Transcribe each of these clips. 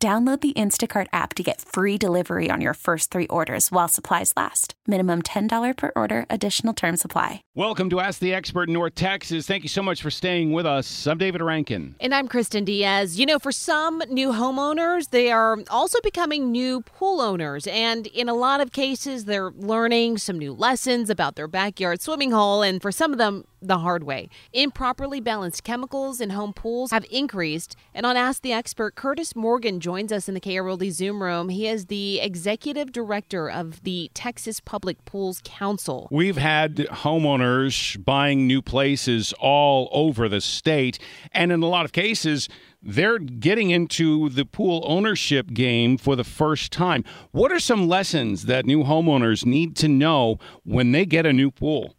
Download the Instacart app to get free delivery on your first three orders while supplies last. Minimum $10 per order, additional term supply. Welcome to Ask the Expert in North Texas. Thank you so much for staying with us. I'm David Rancken. And I'm Kristin Diaz. You know, for some new homeowners, they are also becoming new pool owners. And in a lot of cases, they're learning some new lessons about their backyard swimming hole. And for some of them, the hard way. Improperly balanced chemicals in home pools have increased. And on Ask the Expert, Curtis Morgan joins us in the KRLD Zoom room. He is the executive director of the Texas Public Pools Council. We've had homeowners buying new places all over the state. And in a lot of cases, they're getting into the pool ownership game for the first time. What are some lessons that new homeowners need to know when they get a new pool?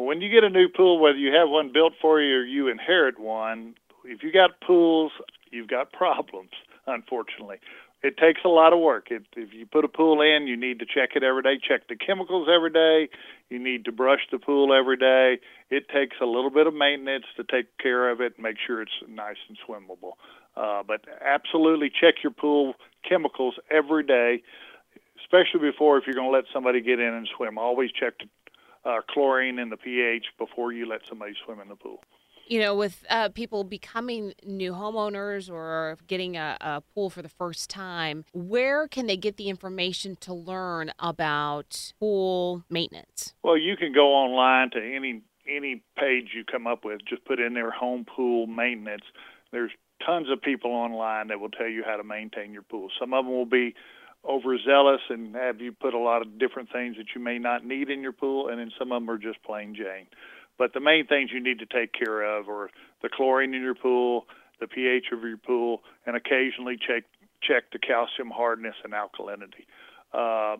Well, when you get a new pool, whether you have one built for you or you inherit one, if you got pools, you've got problems, unfortunately. It takes a lot of work. It, if you put a pool in, you need to check it every day, check the chemicals every day. You need to brush the pool every day. It takes a little bit of maintenance to take care of it and make sure it's nice and swimmable. Uh, but absolutely check your pool chemicals every day, especially before if you're going to let somebody get in and swim. Always check the uh, chlorine and the pH before you let somebody swim in the pool. You know, with uh, people becoming new homeowners or getting a, a, pool for the first time, where can they get the information to learn about pool maintenance? Well, you can go online to any any page you come up with. Just put in there home pool maintenance. There's tons of people online that will tell you how to maintain your pool. Some of them will be overzealous and have you put a lot of different things that you may not need in your pool, and then some of them are just plain Jane. But the main things you need to take care of are the chlorine in your pool, the pH of your pool, and occasionally check check the calcium hardness and alkalinity. Uh,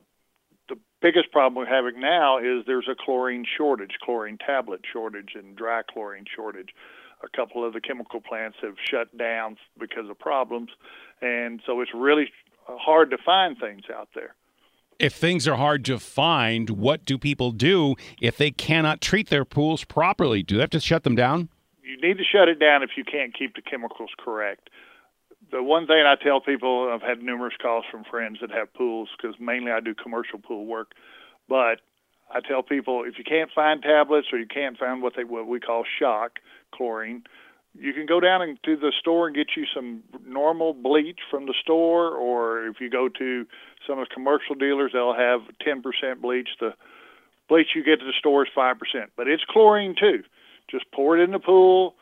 the biggest problem we're having now is there's a chlorine shortage, chlorine tablet shortage, and dry chlorine shortage. A couple of the chemical plants have shut down because of problems, and so it's really hard to find things out there. If things are hard to find, what do people do if they cannot treat their pools properly? Do they have to shut them down? You need to shut it down if you can't keep the chemicals correct. The one thing I tell people, I've had numerous calls from friends that have pools because mainly I do commercial pool work, but I tell people if you can't find tablets or you can't find what they what we call shock chlorine, you can go down to the store and get you some normal bleach from the store, or if you go to some of the commercial dealers, they'll have 10% bleach. The bleach you get at the store is 5%, but it's chlorine too. Just pour it in the pool,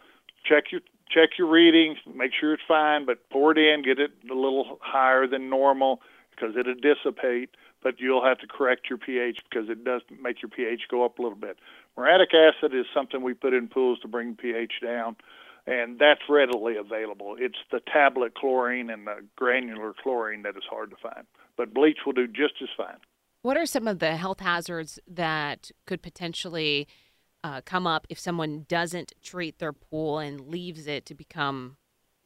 check your check your readings, make sure it's fine, but pour it in, get it a little higher than normal because it'll dissipate, but you'll have to correct your pH because it does make your pH go up a little bit. Muriatic acid is something we put in pools to bring pH down and that's readily available. It's the tablet chlorine and the granular chlorine that is hard to find, but bleach will do just as fine. What are some of the health hazards that could potentially uh, come up if someone doesn't treat their pool and leaves it to become,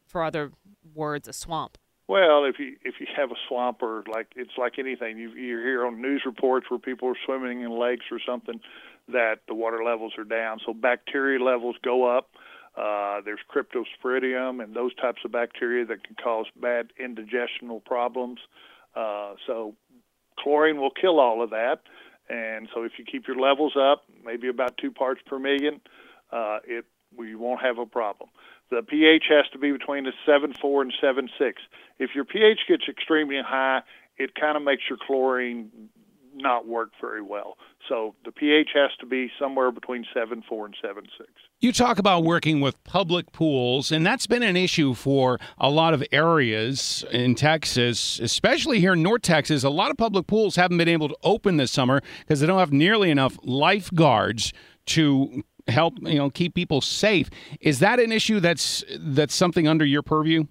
for other words, a swamp? Well, if you if you have a swamp or like it's like anything, you you hear on news reports where people are swimming in lakes or something that the water levels are down, so bacteria levels go up uh, there's cryptosporidium and those types of bacteria that can cause bad indigestional problems. Uh, so chlorine will kill all of that. And so if you keep your levels up, maybe about two parts per million, uh, it we won't have a problem. The pH has to be between a 7.4 and 7.6. If your pH gets extremely high, it kind of makes your chlorine not work very well. So the pH has to be somewhere between 7.4 and 7.6. You talk about working with public pools, and that's been an issue for a lot of areas in Texas, especially here in North Texas. A lot of public pools haven't been able to open this summer because they don't have nearly enough lifeguards to help you know keep people safe. Is that an issue that's that's something under your purview?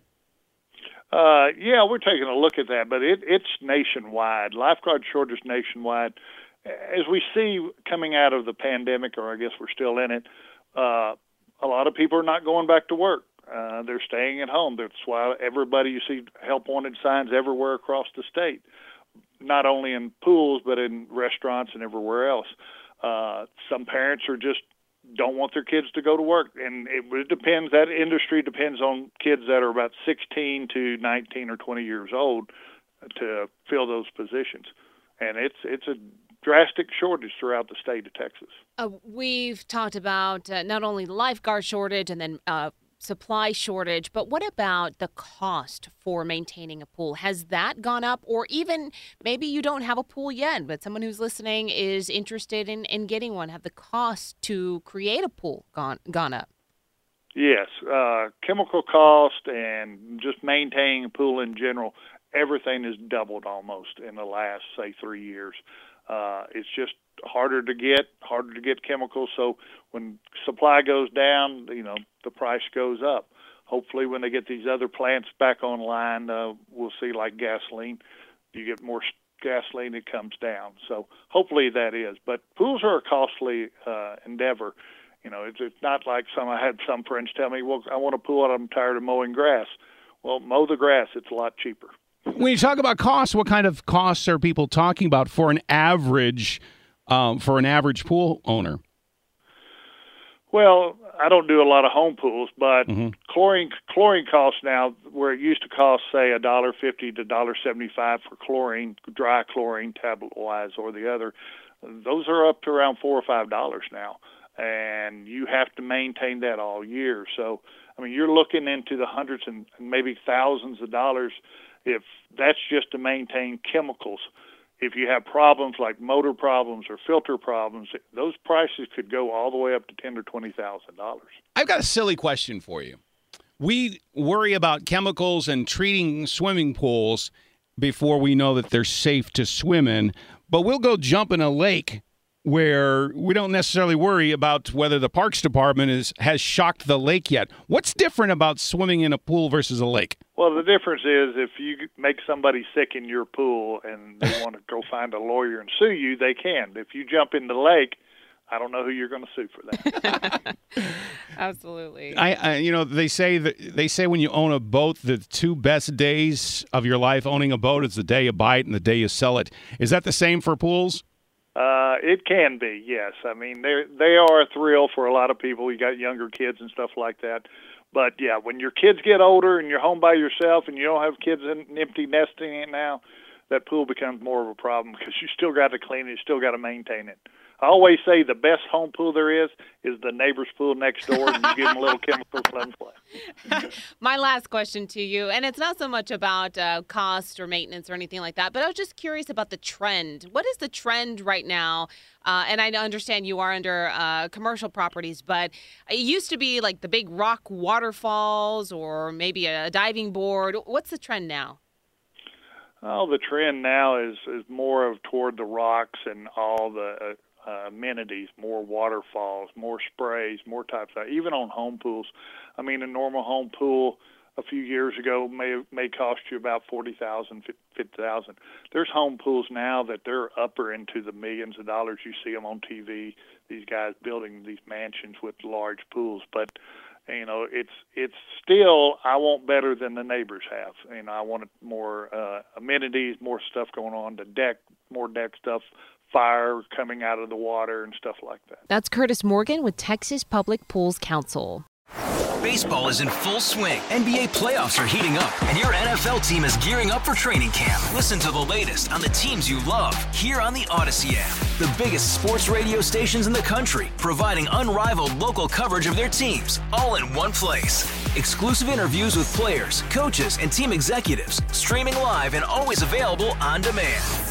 Uh, yeah, we're taking a look at that, but it, it's nationwide. Lifeguard shortage nationwide. As we see coming out of the pandemic, or I guess we're still in it, uh, a lot of people are not going back to work. Uh, they're staying at home. That's why everybody you see help wanted signs everywhere across the state, not only in pools but in restaurants and everywhere else. Uh, some parents are just don't want their kids to go to work, and it, it depends. That industry depends on kids that are about 16 to 19 or 20 years old to fill those positions, and it's it's a drastic shortage throughout the state of Texas. Uh, we've talked about uh, not only the lifeguard shortage and then uh, supply shortage, but what about the cost for maintaining a pool? Has that gone up? Or even maybe you don't have a pool yet, but someone who's listening is interested in, in getting one. Have the cost to create a pool gone gone up? Yes, uh, chemical cost and just maintaining a pool in general, everything has doubled almost in the last say three years. Uh, it's just harder to get, harder to get chemicals. So when supply goes down, you know, the price goes up. Hopefully, when they get these other plants back online, uh, we'll see like gasoline. You get more gasoline, it comes down. So hopefully that is. But pools are a costly uh, endeavor. You know, it's, it's not like some. I had some friends tell me, "Well, I want a pool, and I'm tired of mowing grass." Well, mow the grass; it's a lot cheaper. When you talk about costs, what kind of costs are people talking about for an average um, for an average pool owner? Well, I don't do a lot of home pools, but mm-hmm. chlorine chlorine costs now where it used to cost say a dollar fifty to dollar seventy five for chlorine, dry chlorine tablet wise or the other, those are up to around four or five dollars now, and you have to maintain that all year. So I mean, you're looking into the hundreds and maybe thousands of dollars if that's just to maintain chemicals. If you have problems like motor problems or filter problems, those prices could go all the way up to ten or twenty thousand dollars. I've got a silly question for you. We worry about chemicals and treating swimming pools before we know that they're safe to swim in, but we'll go jump in a lake where we don't necessarily worry about whether the parks department is has shocked the lake yet. What's different about swimming in a pool versus a lake? Well, the difference is if you make somebody sick in your pool and they want to go find a lawyer and sue you, they can. If you jump in the lake, I don't know who you're going to sue for that. Absolutely. I, I, you know, they say that they say when you own a boat, the two best days of your life owning a boat is the day you buy it and the day you sell it. Is that the same for pools? Uh, it can be, yes. I mean, they they are a thrill for a lot of people. You got younger kids and stuff like that. But yeah, when your kids get older and you're home by yourself and you don't have kids in empty nesting it now, that pool becomes more of a problem because you still got to clean it, you still got to maintain it. I always say the best home pool there is is the neighbor's pool next door, and you give them a little let them play. My last question to you, and it's not so much about uh, cost or maintenance or anything like that, but I was just curious about the trend. What is the trend right now? Uh, and I understand you are under uh, commercial properties, but it used to be like the big rock waterfalls or maybe a diving board. What's the trend now? Oh, the trend now is is more of toward the rocks and all the uh, amenities, more waterfalls, more sprays, more types of even on home pools. I mean, a normal home pool a few years ago may may cost you about forty thousand, fifty thousand. There's home pools now that they're upper into the millions of dollars. You see them on TV. These guys building these mansions with large pools, but you know it's it's still I want better than the neighbors have. You know I want more uh, amenities, more stuff going on. The deck, more deck stuff, fire coming out of the water and stuff like that. That's Curtis Morgan with Texas Public Pools Council. Baseball is in full swing. NBA playoffs are heating up, and your NFL team is gearing up for training camp. Listen to the latest on the teams you love here on the Audacy app. The biggest sports radio stations in the country, providing unrivaled local coverage of their teams, all in one place. Exclusive interviews with players, coaches, and team executives, streaming live and always available on demand.